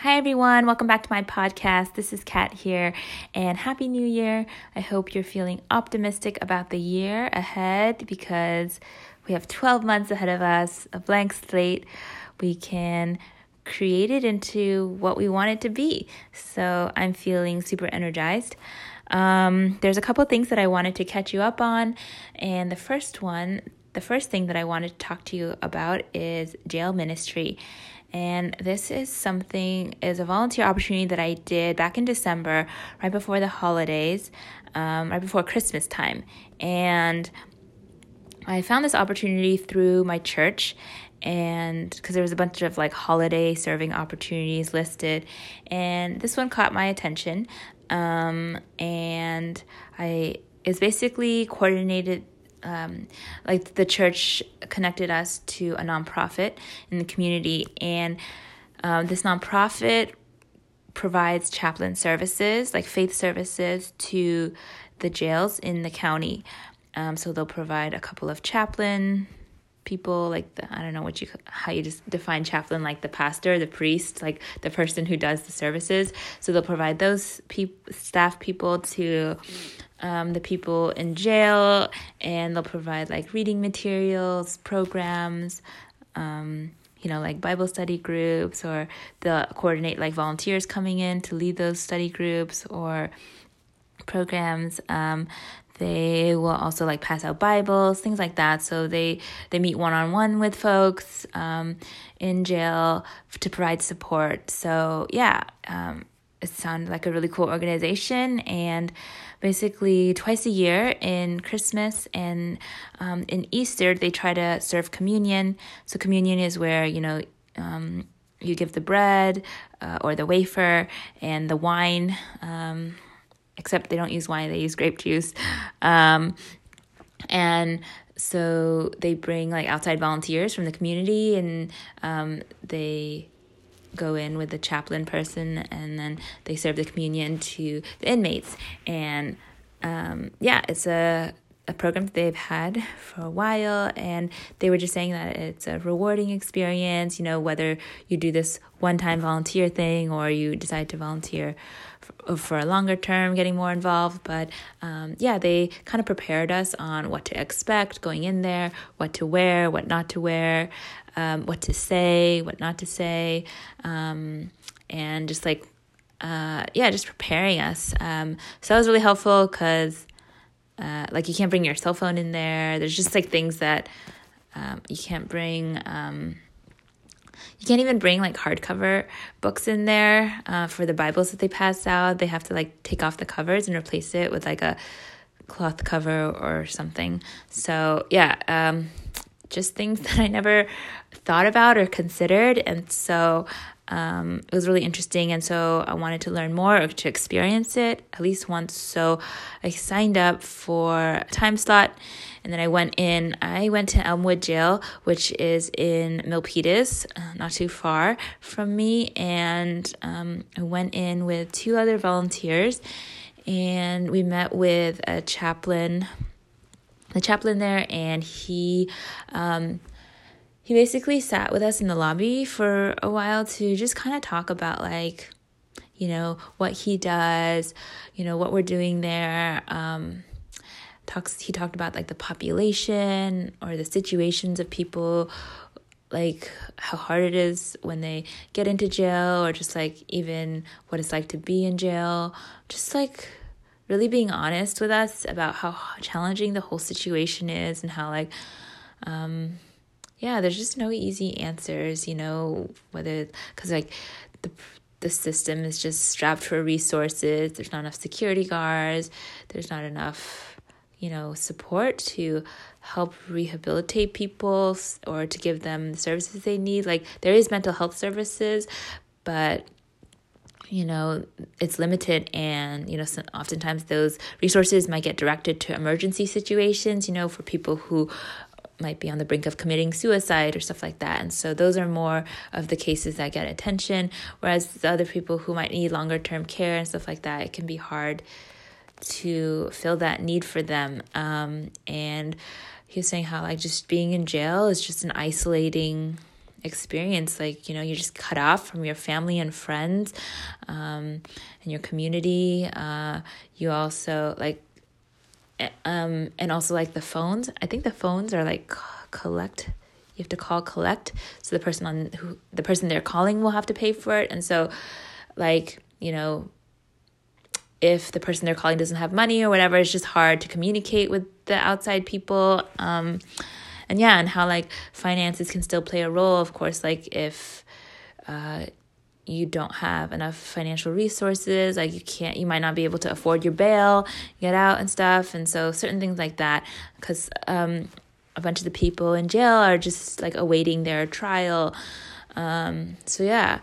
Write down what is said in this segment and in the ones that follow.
Hi, everyone. Welcome back to my podcast. This is Kat here, and Happy New Year. I hope you're feeling optimistic about the year ahead because we have 12 months ahead of us, a blank slate. We can create it into what we want it to be. So I'm feeling super energized. Um, there's a couple things that I wanted to catch you up on, and the first one, the first thing that I wanted to talk to you about is jail ministry. And this is something is a volunteer opportunity that I did back in December, right before the holidays, um, right before Christmas time. And I found this opportunity through my church and because there was a bunch of like holiday serving opportunities listed and this one caught my attention um, and i is basically coordinated um, like the church connected us to a nonprofit in the community, and um, this nonprofit provides chaplain services, like faith services, to the jails in the county. Um, so they'll provide a couple of chaplain people like the I don't know what you how you just define chaplain like the pastor, the priest, like the person who does the services. So they'll provide those people staff people to um, the people in jail, and they'll provide like reading materials, programs. Um, you know, like Bible study groups, or they'll coordinate like volunteers coming in to lead those study groups or programs. Um, they will also like pass out bibles things like that so they they meet one-on-one with folks um, in jail to provide support so yeah um, it sounded like a really cool organization and basically twice a year in christmas and um, in easter they try to serve communion so communion is where you know um, you give the bread uh, or the wafer and the wine um, except they don't use wine, they use grape juice. Um, and so they bring like outside volunteers from the community and um, they go in with the chaplain person and then they serve the communion to the inmates. And um, yeah, it's a a program that they've had for a while and they were just saying that it's a rewarding experience you know whether you do this one time volunteer thing or you decide to volunteer for, for a longer term getting more involved but um, yeah they kind of prepared us on what to expect going in there what to wear what not to wear um, what to say what not to say um, and just like uh, yeah just preparing us um, so that was really helpful because uh, like you can't bring your cell phone in there. There's just like things that um, you can't bring. Um, you can't even bring like hardcover books in there uh, for the Bibles that they pass out. They have to like take off the covers and replace it with like a cloth cover or something. So yeah, um, just things that I never thought about or considered, and so um, it was really interesting. And so I wanted to learn more or to experience it at least once. So I signed up for a time slot and then I went in. I went to Elmwood Jail, which is in Milpitas, uh, not too far from me. And um, I went in with two other volunteers and we met with a chaplain. The chaplain there, and he um, he basically sat with us in the lobby for a while to just kind of talk about like you know what he does you know what we're doing there um talks he talked about like the population or the situations of people like how hard it is when they get into jail or just like even what it's like to be in jail. Just like really being honest with us about how challenging the whole situation is and how like um yeah, there's just no easy answers, you know, whether because like the the system is just strapped for resources. There's not enough security guards. There's not enough, you know, support to help rehabilitate people or to give them the services they need. Like there is mental health services, but you know it's limited and you know oftentimes those resources might get directed to emergency situations you know for people who might be on the brink of committing suicide or stuff like that. And so those are more of the cases that get attention. Whereas the other people who might need longer term care and stuff like that, it can be hard to fill that need for them. Um, and he was saying how like just being in jail is just an isolating experience like you know you're just cut off from your family and friends um, and your community uh, you also like um, and also like the phones. I think the phones are like collect you have to call collect so the person on who the person they're calling will have to pay for it and so like you know if the person they're calling doesn't have money or whatever it's just hard to communicate with the outside people um, and yeah and how like finances can still play a role. Of course like if uh, you don't have enough financial resources like you can't you might not be able to afford your bail get out and stuff. And so certain things like that because um, a bunch of the people in jail are just like awaiting their trial. Um, so yeah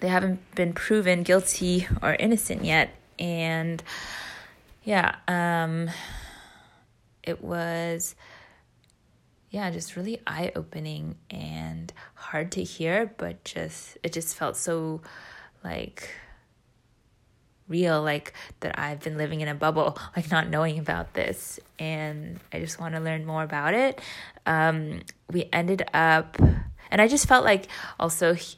they haven't been proven guilty or innocent yet. And yeah um, it was yeah, just really eye opening and hard to hear, but just it just felt so like real, like that I've been living in a bubble, like not knowing about this, and I just want to learn more about it. Um, we ended up, and I just felt like also he,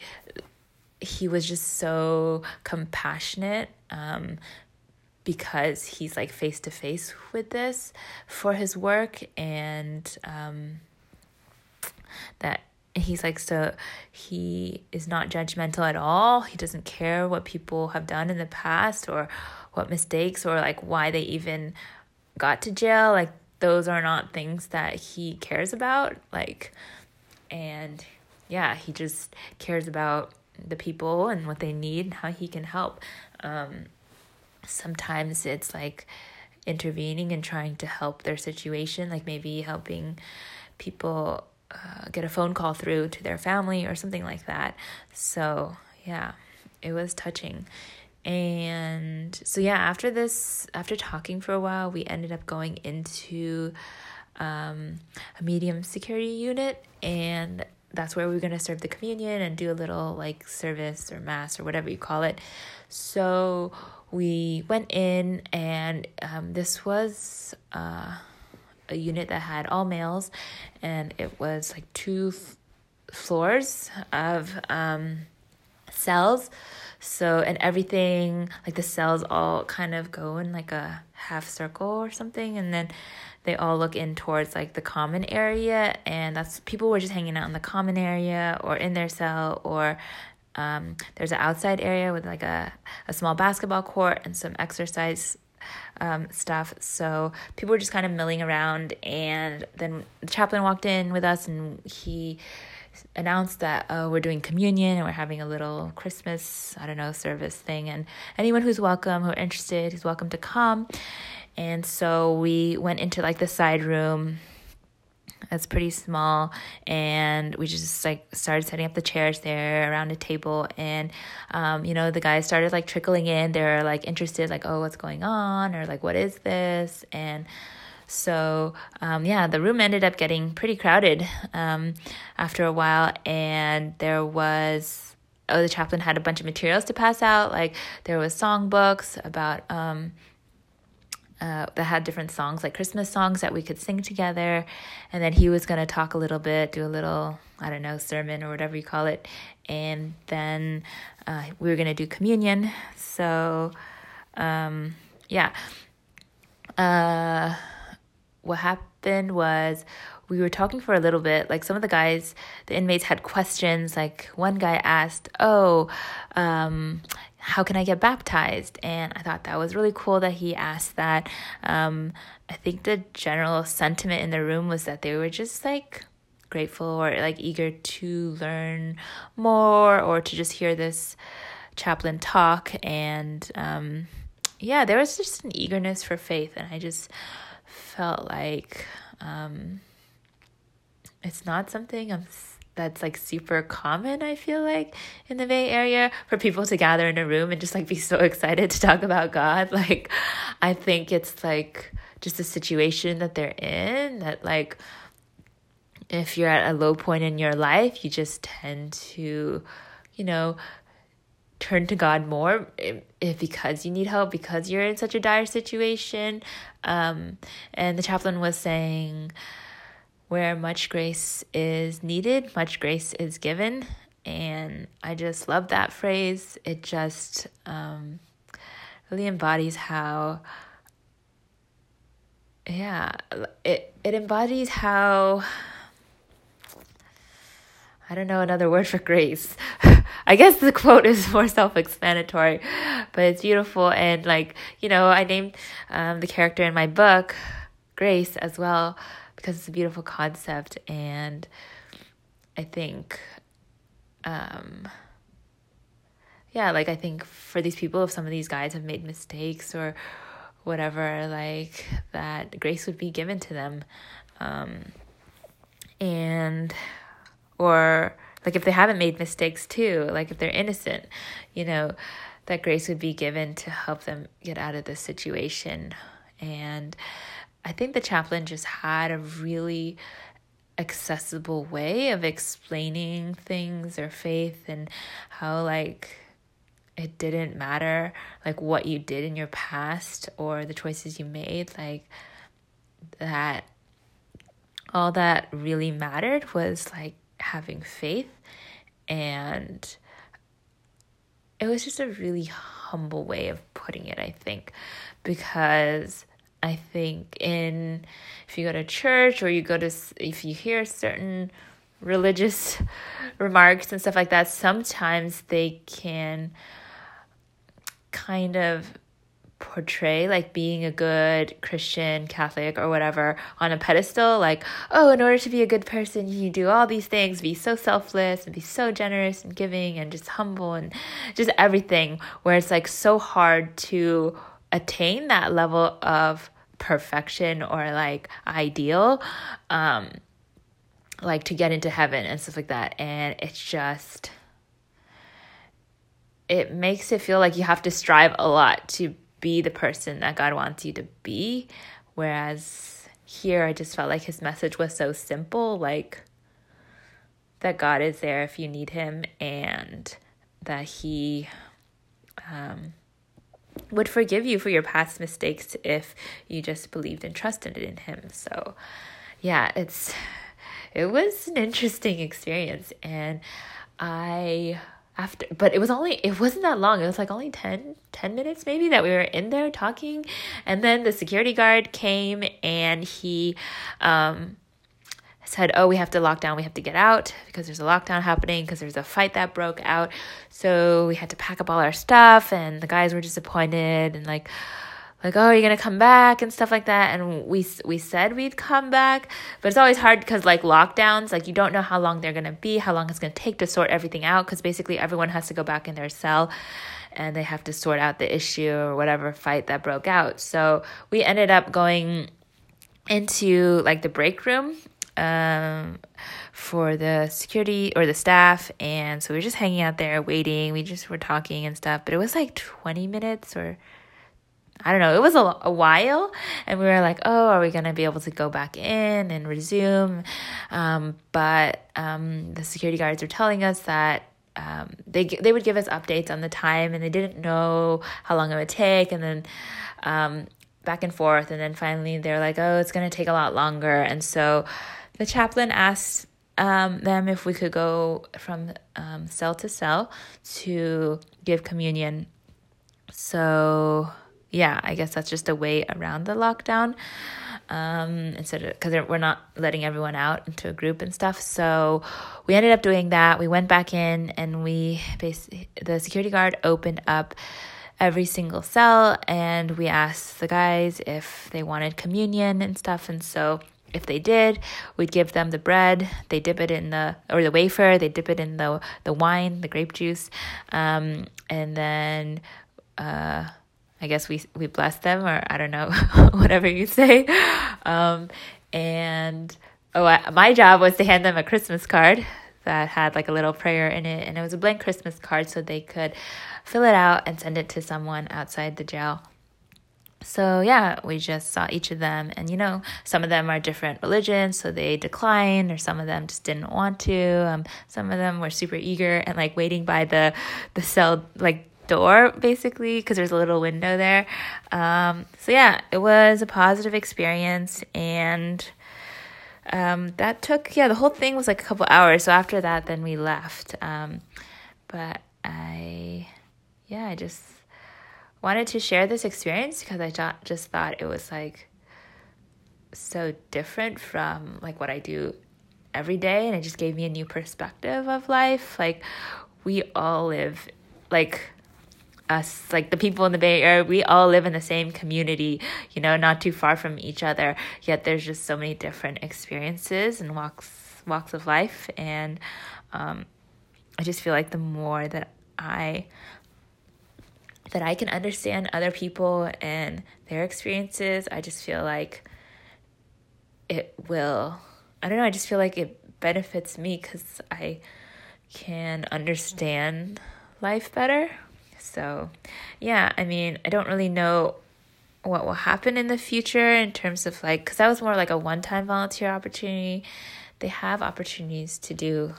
he was just so compassionate. Um, because he's like face to face with this for his work and um that he's like so he is not judgmental at all. He doesn't care what people have done in the past or what mistakes or like why they even got to jail. Like those are not things that he cares about like and yeah he just cares about the people and what they need and how he can help. Um sometimes it's like intervening and trying to help their situation, like maybe helping people uh, get a phone call through to their family or something like that. So, yeah, it was touching. And so, yeah, after this, after talking for a while, we ended up going into um, a medium security unit, and that's where we are going to serve the communion and do a little like service or mass or whatever you call it. So, we went in, and um, this was uh, a unit that had all males, and it was like two f- floors of um, cells. So, and everything, like the cells all kind of go in like a half circle or something, and then they all look in towards like the common area and that's people were just hanging out in the common area or in their cell or um, there's an outside area with like a, a small basketball court and some exercise um, stuff. So people were just kind of milling around. And then the chaplain walked in with us and he announced that oh we're doing communion and we're having a little christmas i don't know service thing and anyone who's welcome who are interested is welcome to come and so we went into like the side room it's pretty small, and we just like started setting up the chairs there around a table, and um, you know the guys started like trickling in. They're like interested, like oh what's going on, or like what is this, and so um, yeah, the room ended up getting pretty crowded um, after a while, and there was oh the chaplain had a bunch of materials to pass out, like there was songbooks about um, uh, that had different songs, like Christmas songs that we could sing together. And then he was going to talk a little bit, do a little, I don't know, sermon or whatever you call it. And then uh, we were going to do communion. So, um, yeah. Uh, what happened was we were talking for a little bit. Like some of the guys, the inmates had questions. Like one guy asked, Oh, um, how can I get baptized? And I thought that was really cool that he asked that. Um, I think the general sentiment in the room was that they were just like grateful or like eager to learn more or to just hear this chaplain talk. And um, yeah, there was just an eagerness for faith. And I just felt like um, it's not something I'm that's like super common i feel like in the bay area for people to gather in a room and just like be so excited to talk about god. Like i think it's like just a situation that they're in that like if you're at a low point in your life you just tend to you know turn to god more if, because you need help because you're in such a dire situation um and the chaplain was saying where much grace is needed, much grace is given. And I just love that phrase. It just um, really embodies how, yeah, it, it embodies how, I don't know another word for grace. I guess the quote is more self explanatory, but it's beautiful. And, like, you know, I named um, the character in my book Grace as well because it's a beautiful concept. And I think um yeah like i think for these people if some of these guys have made mistakes or whatever like that grace would be given to them um and or like if they haven't made mistakes too like if they're innocent you know that grace would be given to help them get out of this situation. And i think the chaplain just had a really accessible way of explaining things or faith and how like it didn't matter like what you did in your past or the choices you made like that all that really mattered was like having faith. And it was just a really humble way of putting it i think because I think in if you go to church or you go to if you hear certain religious remarks and stuff like that, sometimes they can kind of portray like being a good Christian, Catholic, or whatever on a pedestal. Like, oh, in order to be a good person, you do all these things, be so selfless and be so generous and giving and just humble and just everything. Where it's like so hard to attain that level of perfection or like ideal um like to get into heaven and stuff like that and it's just it makes it feel like you have to strive a lot to be the person that God wants you to be whereas here I just felt like his message was so simple like that God is there if you need him and that he um would forgive you for your past mistakes if you just believed and trusted in him. So, yeah, it's it was an interesting experience and I after but it was only it wasn't that long. It was like only 10 10 minutes maybe that we were in there talking and then the security guard came and he um said, Oh, we have to lock down, we have to get out because there's a lockdown happening, because there's a fight that broke out. So we had to pack up all our stuff, and the guys were disappointed and like, like oh, you're gonna come back and stuff like that. And we we said we'd come back, but it's always hard because like lockdowns, like you don't know how long they're gonna be, how long it's gonna take to sort everything out, because basically everyone has to go back in their cell and they have to sort out the issue or whatever fight that broke out. So we ended up going into like the break room um, for the security or the staff. And so we were just hanging out there waiting. We just were talking and stuff, but it was like 20 minutes or I don't know, it was a, a while. And we were like, oh, are we going to be able to go back in and resume? Um, but um, the security guards were telling us that um, they they would give us updates on the time, and they didn't know how long it would take. And then um, back and forth, and then finally they're like, "Oh, it's gonna take a lot longer." And so the chaplain asked um, them if we could go from um, cell to cell to give communion. So, yeah, I guess that's just a way around the lockdown. Um, instead of because we're not letting everyone out into a group and stuff. So we ended up doing that. We went back in and we basically the security guard opened up every single cell and we asked the guys if they wanted communion and stuff. And so if they did, we'd give them the bread. They dip it in the or the wafer. They dip it in the the wine, the grape juice, um, and then uh, I guess we we bless them, or I don't know, whatever you say. Um, and oh, I, my job was to hand them a Christmas card that had like a little prayer in it, and it was a blank Christmas card, so they could fill it out and send it to someone outside the jail. So, yeah, we just saw each of them. And, you know, some of them are different religions, so they declined, or some of them just didn't want to. Um, some of them were super eager and like waiting by the, the cell, like, door basically because there's a little window there um, so yeah it was a positive experience and um, that took yeah the whole thing was like a couple hours. So after that, then we left. Um, but I yeah I just wanted to share this experience because I thought, just thought it was like so different from like what I do every day and it just gave me a new perspective of life like we all live like us like the people in the bay area we all live in the same community you know not too far from each other yet there's just so many different experiences and walks walks of life and um, i just feel like the more that i that i can understand other people and their experiences i just feel like it will I don't know, I just feel like it benefits me cuz I can understand life better. So, yeah, I mean, I don't really know what will happen in the future in terms of like cuz that was more like a one-time volunteer opportunity. They have opportunities to do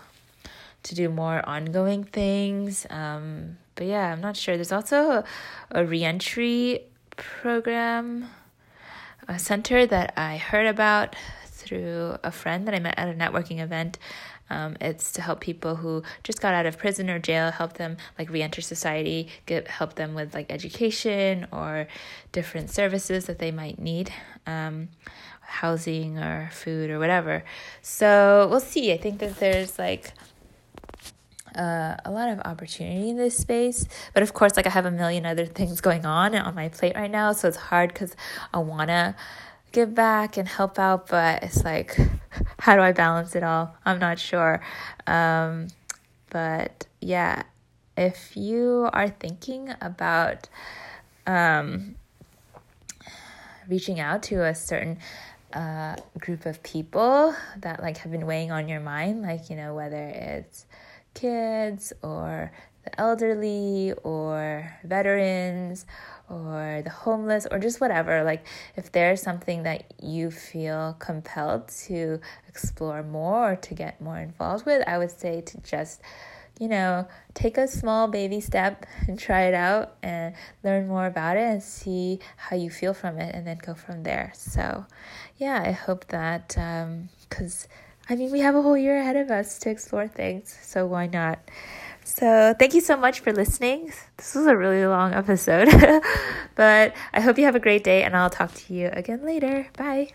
to do more ongoing things. Um, but yeah, I'm not sure. There's also a, a reentry program, a center that I heard about through a friend that I met at a networking event. Um, it's to help people who just got out of prison or jail, help them like reenter society, get help them with like education or different services that they might need, um, housing or food or whatever. So we'll see. I think that there's like uh, a lot of opportunity in this space. But of course, like I have a million other things going on on my plate right now, so it's hard because I wanna give back and help out, but it's like, how do I balance it all? I'm not sure. Um, but yeah, if you are thinking about um, reaching out to a certain uh, group of people that like have been weighing on your mind, like you know whether it's kids or the elderly or veterans or the homeless or just whatever. Like if there's something that you feel compelled to explore more or to get more involved with i would say to just you know take a small baby step and try it out and learn more about it and see how you feel from it and then go from there. So yeah i hope that because um, i mean we have a whole year ahead of us to explore things so why not so, thank you so much for listening. This was a really long episode, but I hope you have a great day and I'll talk to you again later. Bye.